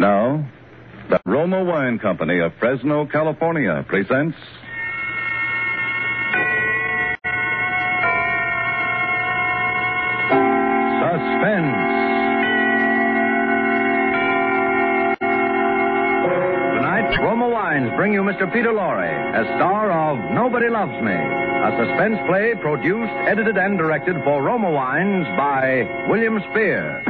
Now, the Roma Wine Company of Fresno, California presents. Suspense. Tonight, Roma Wines bring you Mr. Peter Lorre as star of Nobody Loves Me, a suspense play produced, edited, and directed for Roma Wines by William Spier.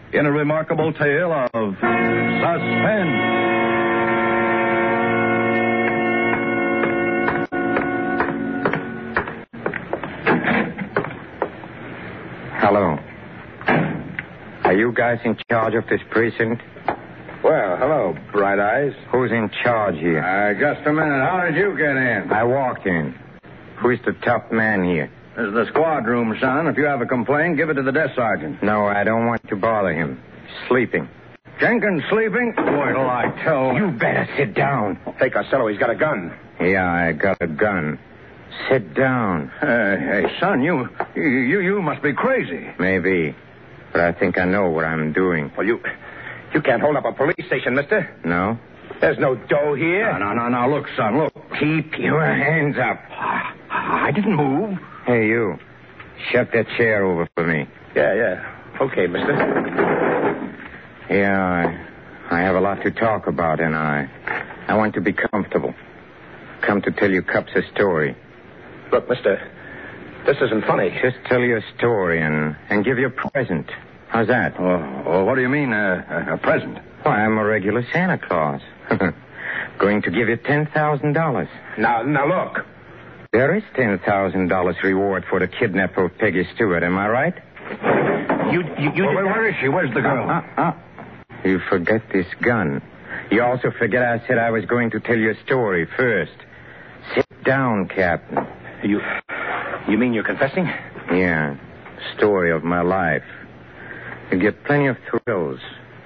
in a remarkable tale of suspense. Hello. Are you guys in charge of this precinct? Well, hello, Bright Eyes. Who's in charge here? Uh, just a minute. How did you get in? I walked in. Who's the top man here? This is the squad room, son. If you have a complaint, give it to the desk sergeant. No, I don't want to bother him. Sleeping. Jenkins sleeping? Wait till I tell You better sit down. Hey, Costello, he's got a gun. Yeah, I got a gun. Sit down. Hey, hey, son, you, you, you must be crazy. Maybe. But I think I know what I'm doing. Well, you you can't hold up a police station, mister. No? There's no dough here. No, no, no, no. Look, son, look. Keep your hands up. I didn't move. Hey, you. Shut that chair over for me. Yeah, yeah. Okay, mister. Yeah, I, I have a lot to talk about, and I, I want to be comfortable. Come to tell you Cups a story. Look, mister, this isn't funny. Just tell you a story and, and give you a present. How's that? Oh, oh what do you mean, uh, a present? Why, I'm a regular Santa Claus. Going to give you $10,000. Now, now look. There is $10,000 reward for the kidnapper of Peggy Stewart, am I right? You, you, you. Wait, where is she? Where's the girl? Uh, uh. You forget this gun. You also forget I said I was going to tell you a story first. Sit down, Captain. You, you mean you're confessing? Yeah, story of my life. You get plenty of thrills.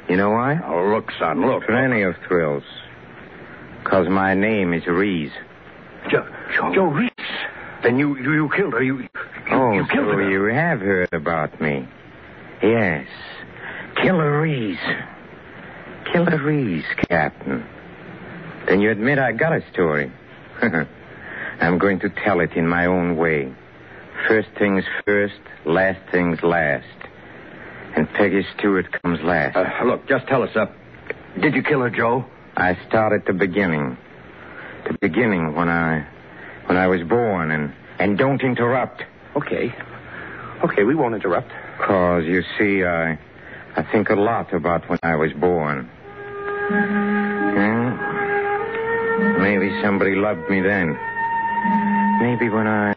You know why? Oh, look, son, look. Plenty of thrills. Because my name is Reese. Joe, Joe, Joe Reese. Then you, you, you killed her. You, you, Oh, you killed so her. you have heard about me. Yes. Killer Reese. Killer Reese, Captain. Then you admit I got a story. I'm going to tell it in my own way. First things first, last things last. And Peggy Stewart comes last. Uh, look, just tell us, uh, did you kill her, Joe? I start at the beginning. The beginning when I when I was born and and don't interrupt. Okay. Okay, we won't interrupt. Cause you see, I I think a lot about when I was born. Yeah. Maybe somebody loved me then. Maybe when I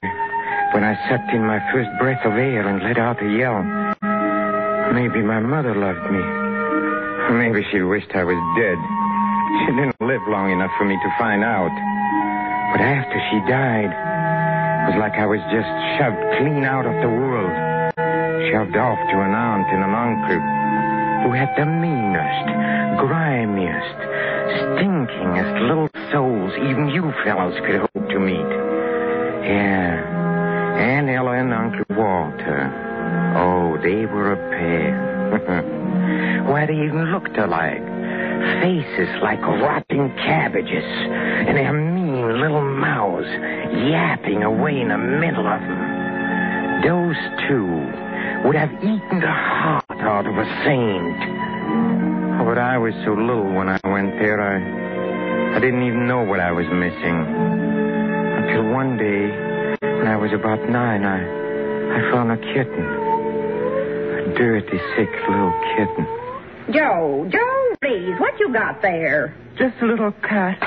when I sucked in my first breath of air and let out a yell. Maybe my mother loved me. Maybe she wished I was dead. She didn't live long enough for me to find out. But after she died, it was like I was just shoved clean out of the world. Shoved off to an aunt and an uncle who had the meanest, grimiest, stinkingest little souls even you fellows could hope to meet. Yeah. Aunt Ella and Uncle Walter. Oh, they were a pair. Why, they even looked alike. Faces like rotting cabbages, and their little mouths yapping away in the middle of them. Those two would have eaten the heart out of a saint. Oh, but I was so little when I went there, I, I didn't even know what I was missing. Until one day, when I was about nine, I, I found a kitten. A dirty, sick little kitten. Joe, Joe please, what you got there? Just a little cat.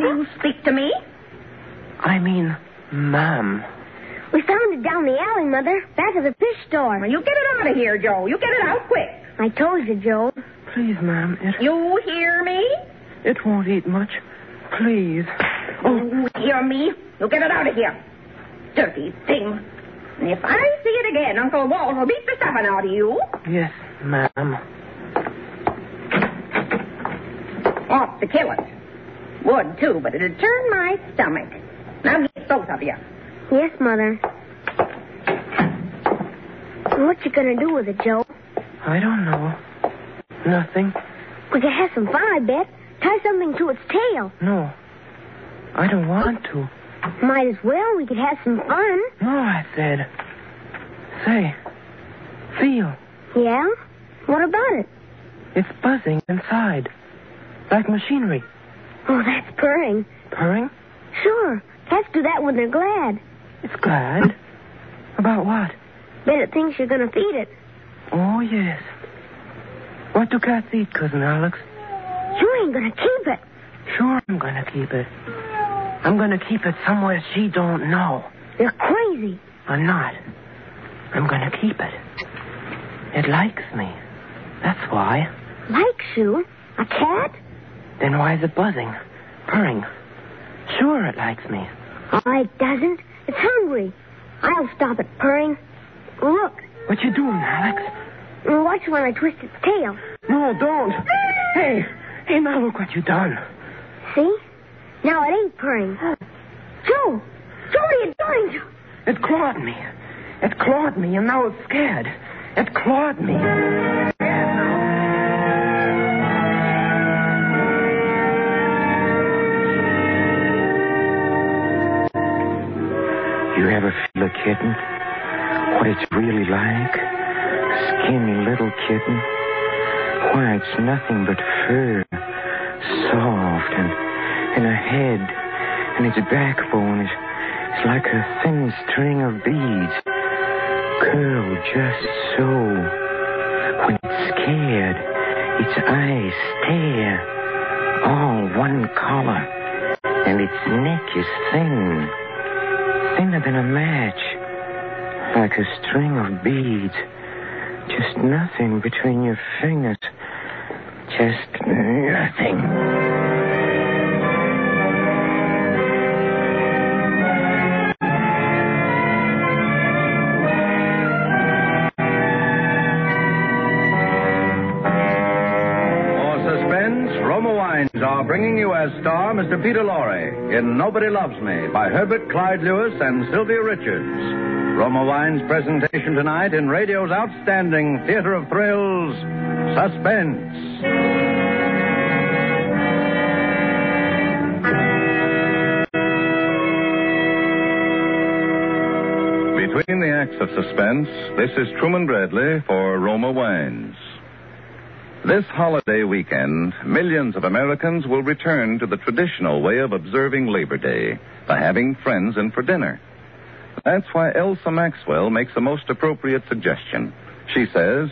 You speak to me? I mean, ma'am. We found it down the alley, Mother. Back of the fish store. You get it out of here, Joe. You get it out quick. I told you, Joe. Please, ma'am. It, You hear me? it won't eat much. Please. Oh, You hear me? You get it out of here. Dirty thing. And if I see it again, Uncle Walt will beat the stuffing out of you. yes, ma'am. Ought to kill it. Would, too, but it'd turn my stomach. Now get both of you. Yes, Mother. What you gonna do with it, Joe? I don't know. Nothing. We could have some fun, I bet. Tie something to its tail. No. I don't want to. Might as well. We could have some fun. No, I said. Say. Feel. Yeah? What about it? It's buzzing inside. Like machinery. Oh, that's purring. Purring? Sure. Cats do that when they're glad. It's glad. About what? Bet it thinks you're gonna feed it. Oh, yes. What do cats eat, Cousin Alex? You ain't gonna keep it. Sure, I'm gonna keep it. I'm gonna keep it somewhere she don't know. You're crazy. I'm not. I'm gonna keep it. It likes me. That's why. Likes you? A cat? Then why is it buzzing? Purring? Sure, it likes me. Oh, it doesn't. It's hungry. I'll stop it purring. Look. What you doing, Alex? Watch when I twist its tail. No, don't. Hey, hey, now look what you done. See? Now it ain't purring. Joe! Joe, what are you doing? It clawed me. It clawed me, and now it's scared. It clawed me. Ever feel a kitten? What it's really like? Skinny little kitten? Why, it's nothing but fur. Soft and, and a head. And its backbone is, is like a thin string of beads. Curled just so. When it's scared, its eyes stare. All one color. And its neck is thin thinner than a match, like a string of beads. Just nothing between your fingers. Just nothing. Bringing you as star Mr. Peter Lorre in Nobody Loves Me by Herbert Clyde Lewis and Sylvia Richards. Roma Wines' presentation tonight in radio's outstanding theater of thrills, Suspense. Between the acts of suspense, this is Truman Bradley for Roma Wines. This holiday weekend, millions of Americans will return to the traditional way of observing Labor Day by having friends in for dinner. That's why Elsa Maxwell makes a most appropriate suggestion. She says,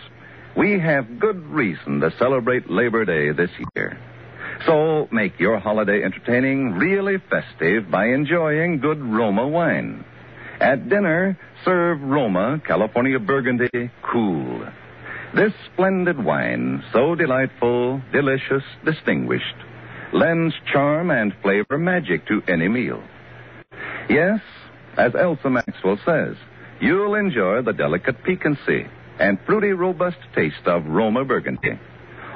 We have good reason to celebrate Labor Day this year. So make your holiday entertaining really festive by enjoying good Roma wine. At dinner, serve Roma California Burgundy cool. This splendid wine, so delightful, delicious, distinguished, lends charm and flavor magic to any meal. Yes, as Elsa Maxwell says, you'll enjoy the delicate piquancy and fruity, robust taste of Roma Burgundy.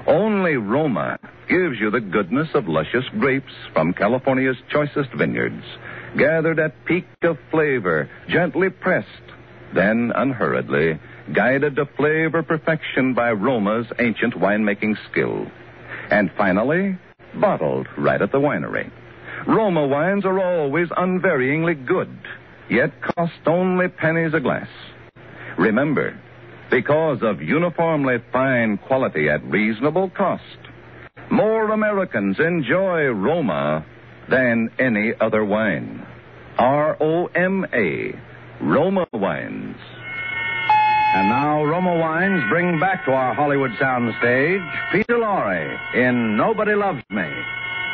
Only Roma gives you the goodness of luscious grapes from California's choicest vineyards, gathered at peak of flavor, gently pressed, then unhurriedly guided to flavor perfection by Roma's ancient winemaking skill. And finally, bottled right at the winery. Roma wines are always unvaryingly good, yet cost only pennies a glass. Remember, because of uniformly fine quality at reasonable cost. More Americans enjoy Roma than any other wine. R O M A, Roma Wines. And now Roma Wines bring back to our Hollywood soundstage Peter Lorre in Nobody Loves Me.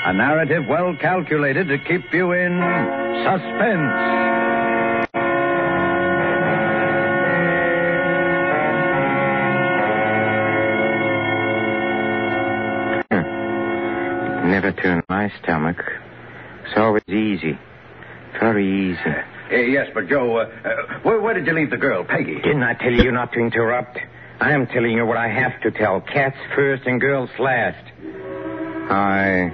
A narrative well calculated to keep you in suspense. Never turned my stomach. It's always easy. Very easy. Uh, yes, but Joe, uh, uh, where, where did you leave the girl, Peggy? Didn't I tell you not to interrupt? I am telling you what I have to tell. Cats first and girls last. I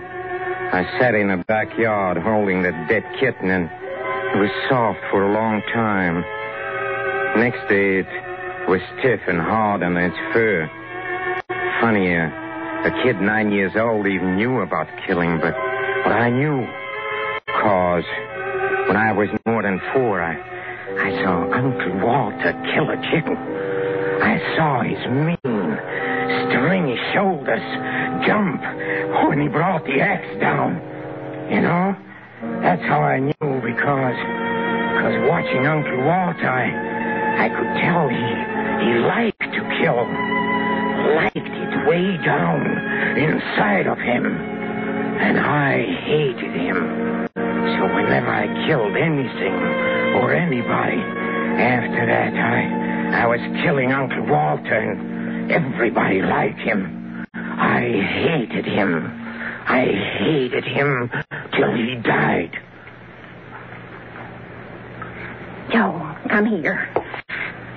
I sat in the backyard holding the dead kitten and it was soft for a long time. Next day it was stiff and hard on its fur. Funny, uh, a kid nine years old even knew about killing, but, but I knew. Cause when I was more than four, I, I saw Uncle Walter kill a chicken. I saw his mean, stringy shoulders jump when he brought the axe down. You know, that's how I knew because, because watching Uncle Walter, I, I could tell he, he liked to kill. Liked it way down inside of him. And I hated him. So whenever I killed anything or anybody, after that I I was killing Uncle Walter and everybody liked him. I hated him. I hated him till he died. Joe, come here.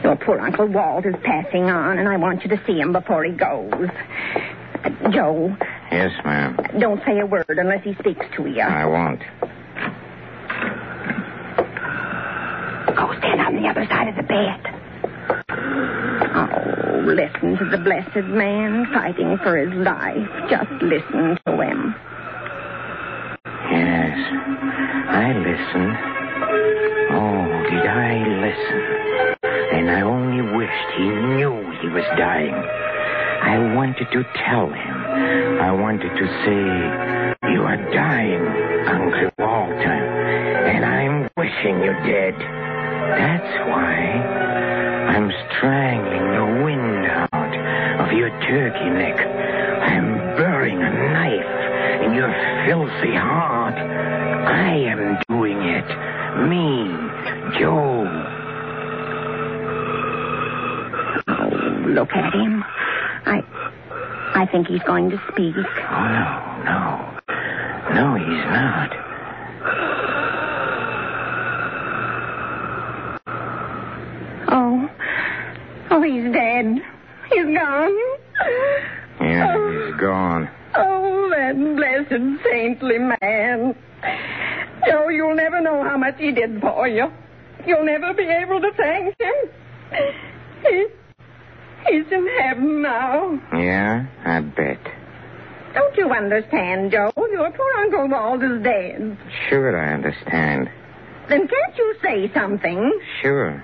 Your poor Uncle Walt is passing on, and I want you to see him before he goes. Uh, Joe, Yes, ma'am. don't say a word unless he speaks to you. I won't. Go stand on the other side of the bed. Oh, listen to the blessed man fighting for his life. Just listen to him. Yes, I listened. Oh, did I listen? And I only wished he knew he was dying. I wanted to tell him. I wanted to say, You are dying, Uncle Walter, and I'm wishing you dead. Joe. Oh, look at him. I I think he's going to speak. Oh, no, no. No, he's not. Oh. Oh, he's dead. He's gone. Yeah, Oh. he's gone. Oh, that blessed saintly man. You'll never know how much he did for you. You'll never be able to thank him. He, he's in heaven now. Yeah, I bet. Don't you understand, Joe? Your poor Uncle Walt is dead. Sure, I understand. Then can't you say something? Sure.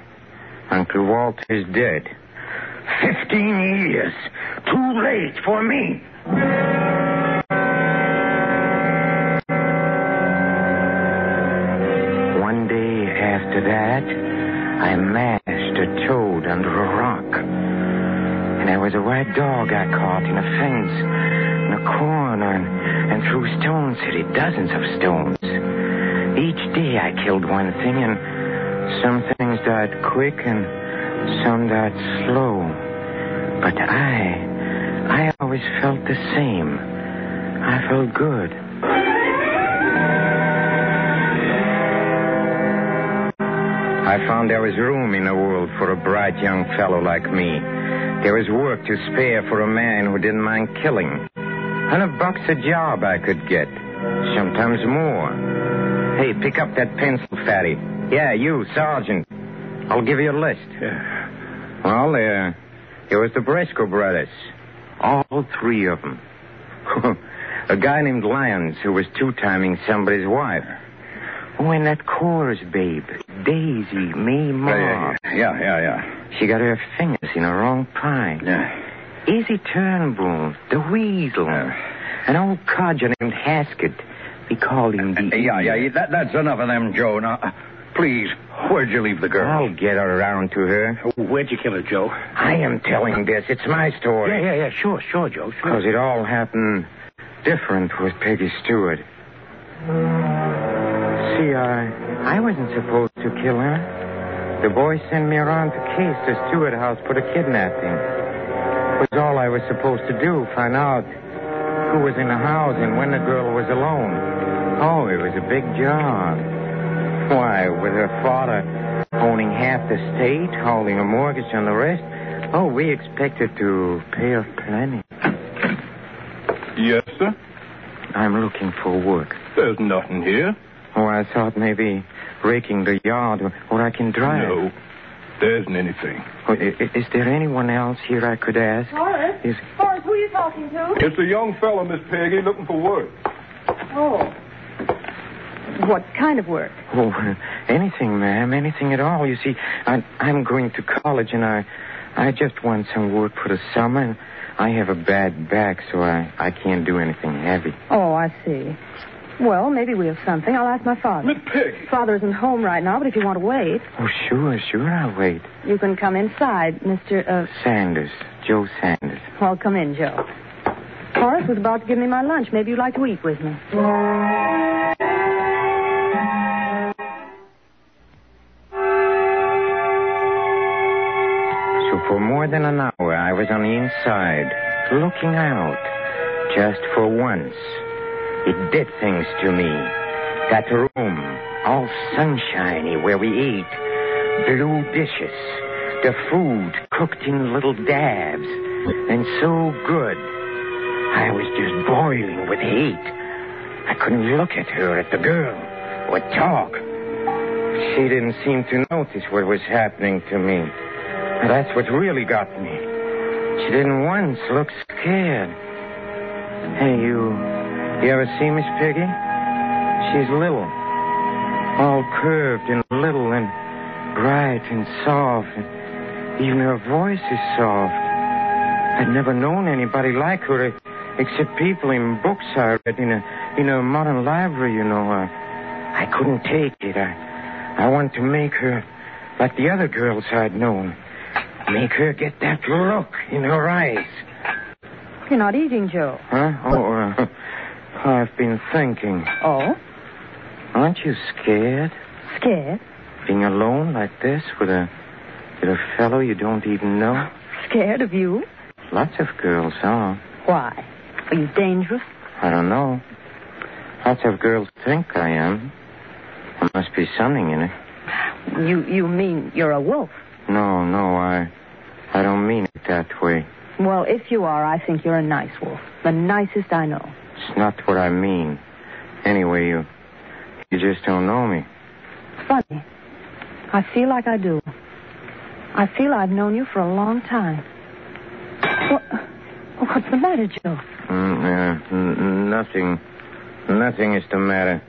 Uncle Walt is dead. Fifteen years. Too late for me. After that, I mashed a toad under a rock. And there was a white dog I caught in a fence, in a corner, and, and threw stones at it, dozens of stones. Each day I killed one thing, and some things died quick and some died slow. But I, I always felt the same. I felt good. I found there was room in the world for a bright young fellow like me. There was work to spare for a man who didn't mind killing. Hundred bucks a job I could get. Sometimes more. Hey, pick up that pencil, Fatty. Yeah, you, Sergeant. I'll give you a list. Well, there, there was the Bresco brothers. All three of them. a guy named Lyons who was two-timing somebody's wife. Oh, and that chorus babe, Daisy, May Ma. Yeah, yeah, yeah, yeah, yeah. She got her fingers in the wrong pie. Yeah. Izzy Turnbull, the weasel. An old codger named Haskett. We called him the... Uh, yeah, yeah, yeah, that, that's enough of them, Joe. Now, uh, please, where'd you leave the girl? I'll get her around to her. Where'd you kill her, Joe? I am telling this. It's my story. Yeah, yeah, yeah. Sure, sure, Joe. Sure. Because it all happened different with Peggy Stewart. See, I, uh, I wasn't supposed to kill her. The boy sent me around to case the Stewart house for the kidnapping. It was all I was supposed to do, find out who was in the house and when the girl was alone. Oh, it was a big job. Why, with her father owning half the state, holding a mortgage on the rest, oh, we expected to pay her plenty. Yes, sir. I'm looking for work. There's nothing here. Oh, I thought maybe raking the yard or, or I can drive. No, there isn't anything. Oh, i- i- is there anyone else here I could ask? Horace? Is... Horace, who are you talking to? It's a young fellow, Miss Peggy, looking for work. Oh. What kind of work? Oh, anything, ma'am, anything at all. You see, I, I'm going to college and I, I just want some work for the summer. And I have a bad back, so I, I can't do anything heavy. Oh, I see. Well, maybe we have something. I'll ask my father. Miss Peggy. Father isn't home right now, but if you want to wait, Oh, sure, sure, I'll wait. you can come inside, Mr. Uh, Sanders, Joe Sanders. well, come in, Joe. Horace was about to give me my lunch. Maybe you'd like to eat with me. So for more than an hour, I was on the inside, looking out, just for once. It did things to me. That room, all sunshiny where we ate, blue dishes, the food cooked in little dabs, and so good. I was just boiling with hate. I couldn't look at her, at the girl, or talk. She didn't seem to notice what was happening to me. That's what really got me. She didn't once look scared. Hey, you. You ever see Miss Peggy? She's little. All curved and little and bright and soft. And even her voice is soft. I'd never known anybody like her except people in books I read in a, in a modern library, you know. Uh, I couldn't take it. I, I want to make her like the other girls I'd known. Make her get that look in her eyes. You're not eating, Joe. Huh? Oh, uh, I've been thinking. Oh? Aren't you scared? Scared? Being alone like this with a with a fellow you don't even know? Scared of you? Lots of girls are. Why? Are you dangerous? I don't know. Lots of girls think I am. There must be something in it. You you mean you're a wolf? No, no, I I don't mean it that way. Well, if you are, I think you're a nice wolf. The nicest I know. Not what I mean. Anyway, you you just don't know me. Funny. I feel like I do. I feel I've known you for a long time. What, what's the matter, Joe? Mm, n- nothing. Nothing is the matter.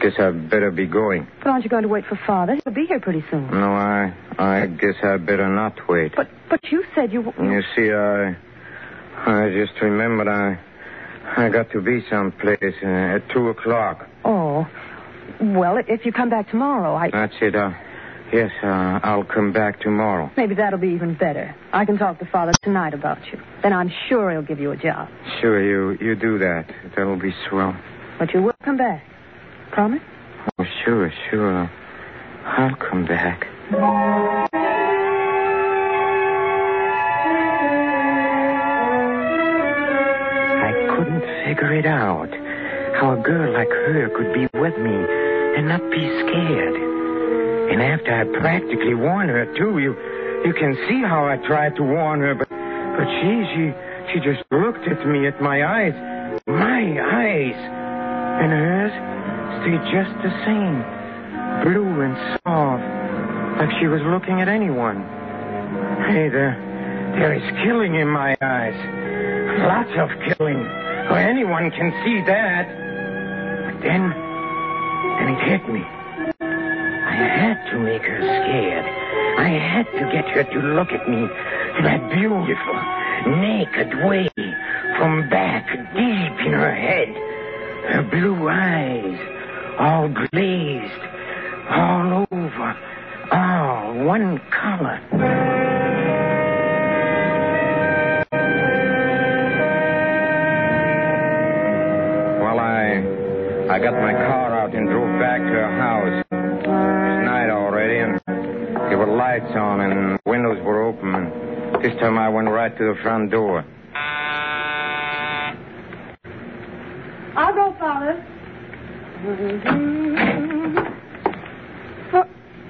Guess I'd better be going. But aren't you going to wait for Father? He'll be here pretty soon. No, I I guess I'd better not wait. But but you said you. You see, I I just remembered I I got to be someplace uh, at two o'clock. Oh. Well, if you come back tomorrow, I. That's it. Uh, yes, uh, I'll come back tomorrow. Maybe that'll be even better. I can talk to Father tonight about you. Then I'm sure he'll give you a job. Sure, you you do that. That'll be swell. But you will come back. Promise? Oh, sure, sure. I'll come back. Figure it out. How a girl like her could be with me and not be scared. And after I practically warned her too, you you can see how I tried to warn her, but but she she she just looked at me at my eyes. My eyes. And hers stayed just the same. Blue and soft. Like she was looking at anyone. Hey, there there is killing in my eyes. Lots of killing. Anyone can see that. But then, and it hit me. I had to make her scared. I had to get her to look at me that beautiful, naked way from back deep in her head. Her blue eyes, all glazed, all over, all one color. I got my car out and drove back to her house. It was night already, and there were lights on and windows were open. And this time I went right to the front door. I'll go, Father. What,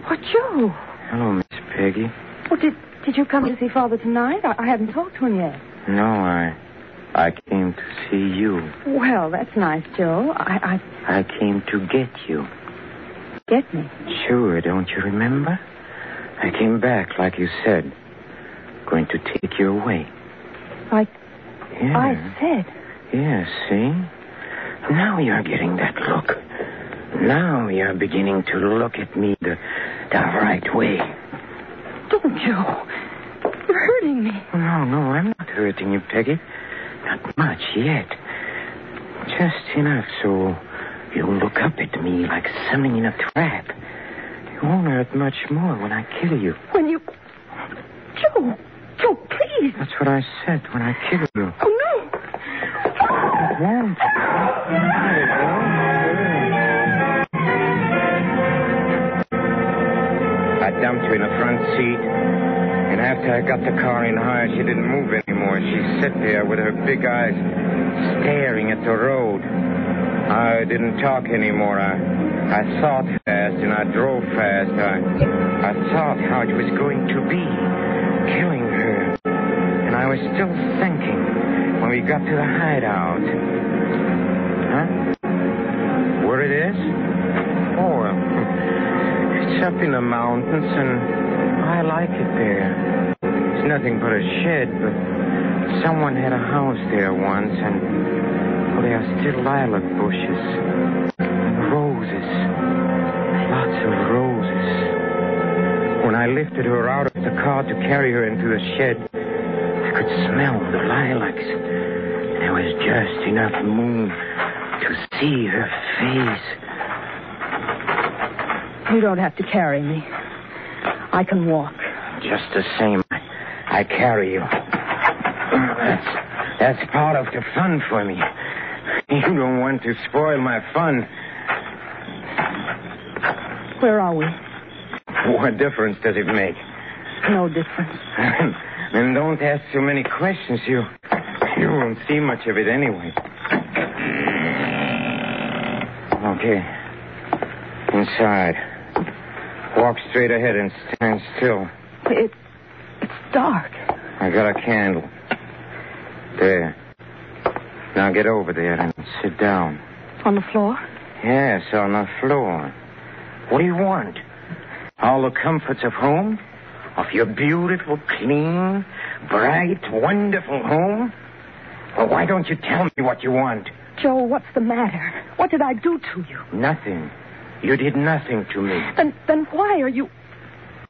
what, Joe? Hello, Miss Peggy. Well, did, did you come to see Father tonight? I, I haven't talked to him yet. No, I I came to see you. Well, that's nice, Joe. I, I I came to get you. get me. Sure, don't you remember? I came back like you said. Going to take you away. Like Yeah. I said. Yes, see? Now you're getting that look. Now you're beginning to look at me the, the right way. Don't, Joe. You're hurting me. No, no, I'm not hurting you, Peggy. Not much yet. Just enough so you'll look up at me like something in a trap. You won't hurt much more when I kill you. When you. Joe! Joe, please! That's what I said when I killed you. Oh, no! I won't. I dumped her in the front seat, and after I got the car in high, she didn't move anymore. She sat there with her big eyes staring at the road. I didn't talk anymore. I, I thought fast, and I drove fast. I, I thought how it was going to be, killing her. And I was still thinking when we got to the hideout. Huh? Where it is? Oh, it's up in the mountains, and I like it there. It's nothing but a shed, but someone had a house there once, and well, there are still lilac bushes and roses, lots of roses. When I lifted her out of the car to carry her into the shed, I could smell the lilacs. There was just enough moon to see her face. You don't have to carry me. I can walk. Just the same, I carry you. That's, that's part of the fun for me. You don't want to spoil my fun. Where are we? What difference does it make? No difference. then don't ask so many questions. You, you won't see much of it anyway. Okay. Inside. Walk straight ahead and stand still. It, it's dark. I got a candle. There. Now get over there and sit down. On the floor? Yes, on the floor. What do you want? All the comforts of home? Of your beautiful, clean, bright, wonderful home? Well, why don't you tell me what you want? Joe, what's the matter? What did I do to you? Nothing. You did nothing to me. Then, then why are you.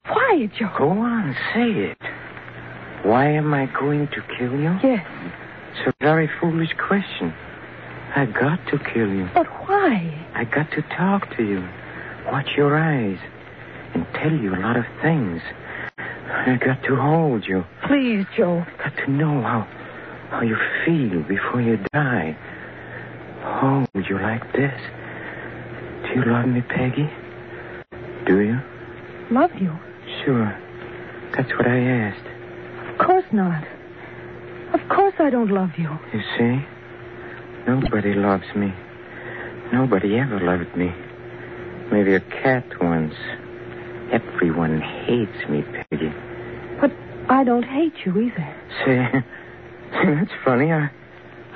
Why, Joe? Go on, say it. Why am I going to kill you? Yes. It's a very foolish question. I got to kill you. But why? I got to talk to you, watch your eyes, and tell you a lot of things. I got to hold you. Please, Joe. Got to know how how you feel before you die. Hold you like this. You love me, Peggy? Do you? Love you? Sure. That's what I asked. Of course not. Of course I don't love you. You see? Nobody loves me. Nobody ever loved me. Maybe a cat once. Everyone hates me, Peggy. But I don't hate you either. See, that's funny. I,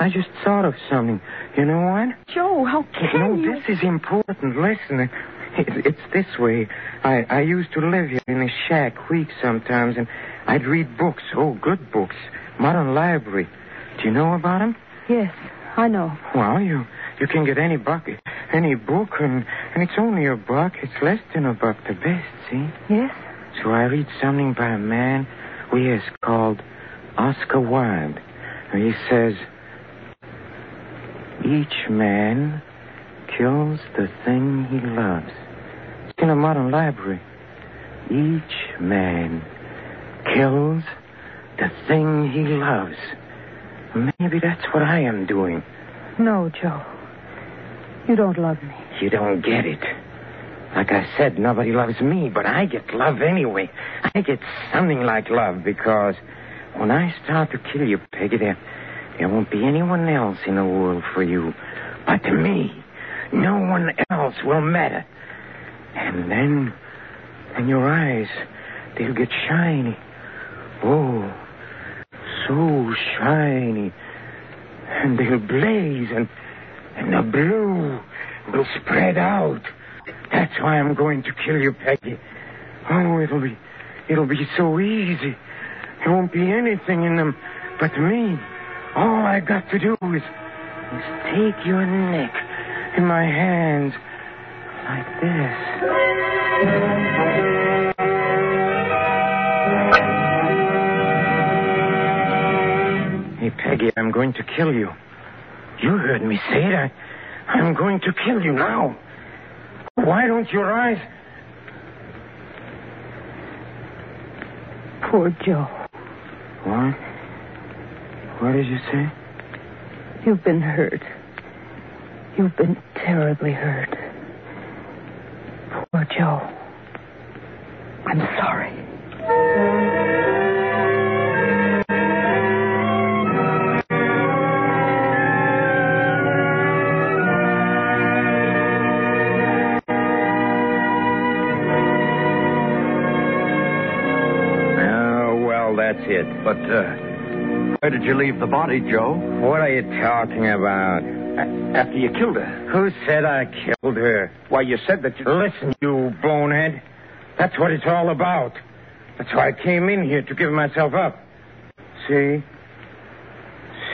I just thought of something. You know what? Joe, how can no, you? this is important. Listen, it, it's this way. I, I used to live here in a shack week sometimes, and I'd read books. Oh, good books. Modern library. Do you know about them? Yes, I know. Well, you you can get any book, any book, and And it's only a buck. It's less than a buck, the best, see? Yes? So I read something by a man we is called Oscar Wilde. And he says, each man kills the thing he loves. It's in a modern library. Each man kills the thing he loves. Maybe that's what I am doing. No, Joe. You don't love me. You don't get it. Like I said, nobody loves me, but I get love anyway. I get something like love because when I start to kill you, Peggy, there, there won't be anyone else in the world for you but to me. No one else will matter. And then, then your eyes, they'll get shiny. Oh, so shiny. And they'll blaze, and, and the blue will spread out. That's why I'm going to kill you, Peggy. Oh, it'll be, it'll be so easy. There won't be anything in them but me. All I got to do is, is take your neck in my hands like this. Hey, Peggy, I'm going to kill you. You heard me say it. I, I'm going to kill you now. Why don't you rise? Poor Joe. What? What did you say? You've been hurt. You've been terribly hurt. Poor Joe. I'm sorry. Oh, well, that's it. But, uh, where did you leave the body, Joe? What are you talking about? After you killed her. Who said I killed her? Why, you said that you... Listen, you bonehead. That's what it's all about. That's why I came in here to give myself up. See?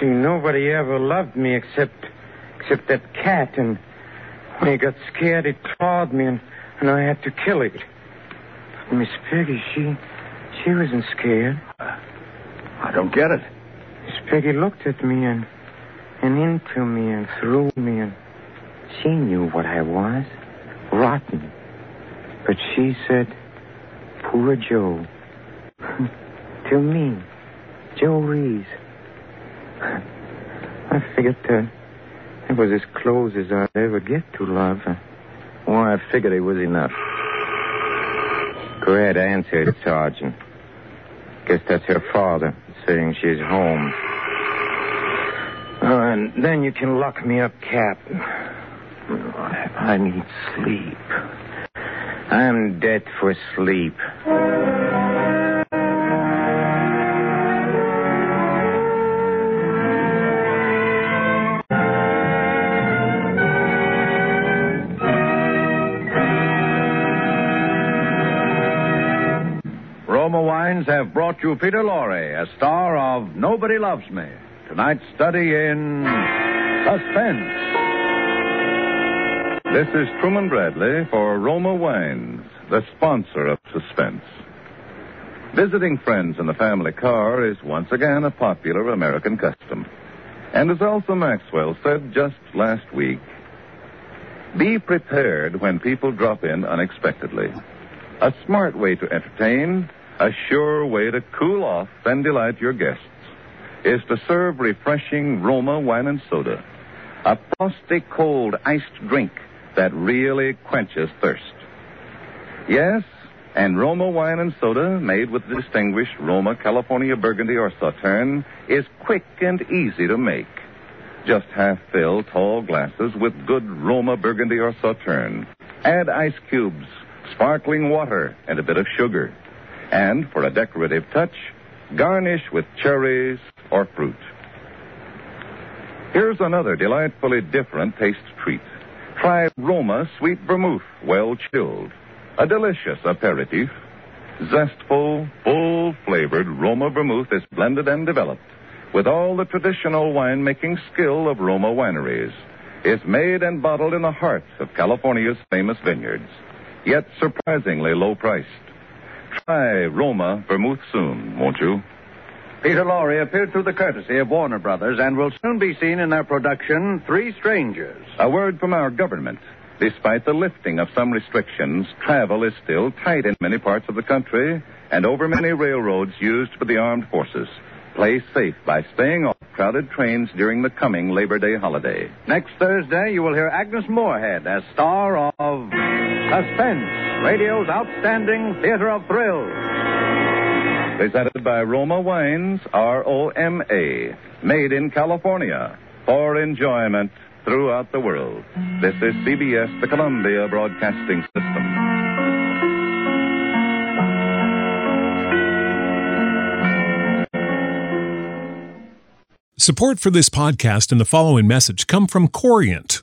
See, nobody ever loved me except except that cat, and when he got scared, it clawed me, and, and I had to kill it. But Miss Peggy, she she wasn't scared. I don't get it. Peggy looked at me and and into me and through me, and she knew what I was. Rotten. But she said, Poor Joe. to me, Joe Reese. I figured that it was as close as I'd ever get to love. Well, I figured it was enough. Go ahead, answer it, Sergeant. Guess that's her father saying she's home. And then you can lock me up, Captain. I, I need sleep. I'm dead for sleep. Roma Wines have brought you Peter Lorre, a star of Nobody Loves Me. Tonight's study in suspense. This is Truman Bradley for Roma Wines, the sponsor of Suspense. Visiting friends in the family car is once again a popular American custom. And as Elsa Maxwell said just last week, be prepared when people drop in unexpectedly. A smart way to entertain, a sure way to cool off and delight your guests is to serve refreshing Roma wine and soda. A frosty cold iced drink that really quenches thirst. Yes, and Roma wine and soda, made with the distinguished Roma California Burgundy or Sauterne, is quick and easy to make. Just half fill tall glasses with good Roma Burgundy or Sauterne. Add ice cubes, sparkling water, and a bit of sugar. And for a decorative touch, garnish with cherries or fruit. Here's another delightfully different taste treat. Try Roma Sweet Vermouth, well chilled. A delicious aperitif. Zestful, full flavored Roma Vermouth is blended and developed with all the traditional winemaking skill of Roma wineries. It's made and bottled in the heart of California's famous vineyards, yet surprisingly low priced. Try Roma Vermouth soon, won't you? Peter Lorre appeared through the courtesy of Warner Brothers and will soon be seen in their production, Three Strangers. A word from our government. Despite the lifting of some restrictions, travel is still tight in many parts of the country and over many railroads used for the armed forces. Play safe by staying off crowded trains during the coming Labor Day holiday. Next Thursday, you will hear Agnes Moorehead as star of Suspense, radio's outstanding theater of thrills. Presented by Roma Wines, R O M A. Made in California for enjoyment throughout the world. This is CBS, the Columbia Broadcasting System. Support for this podcast and the following message come from Corient.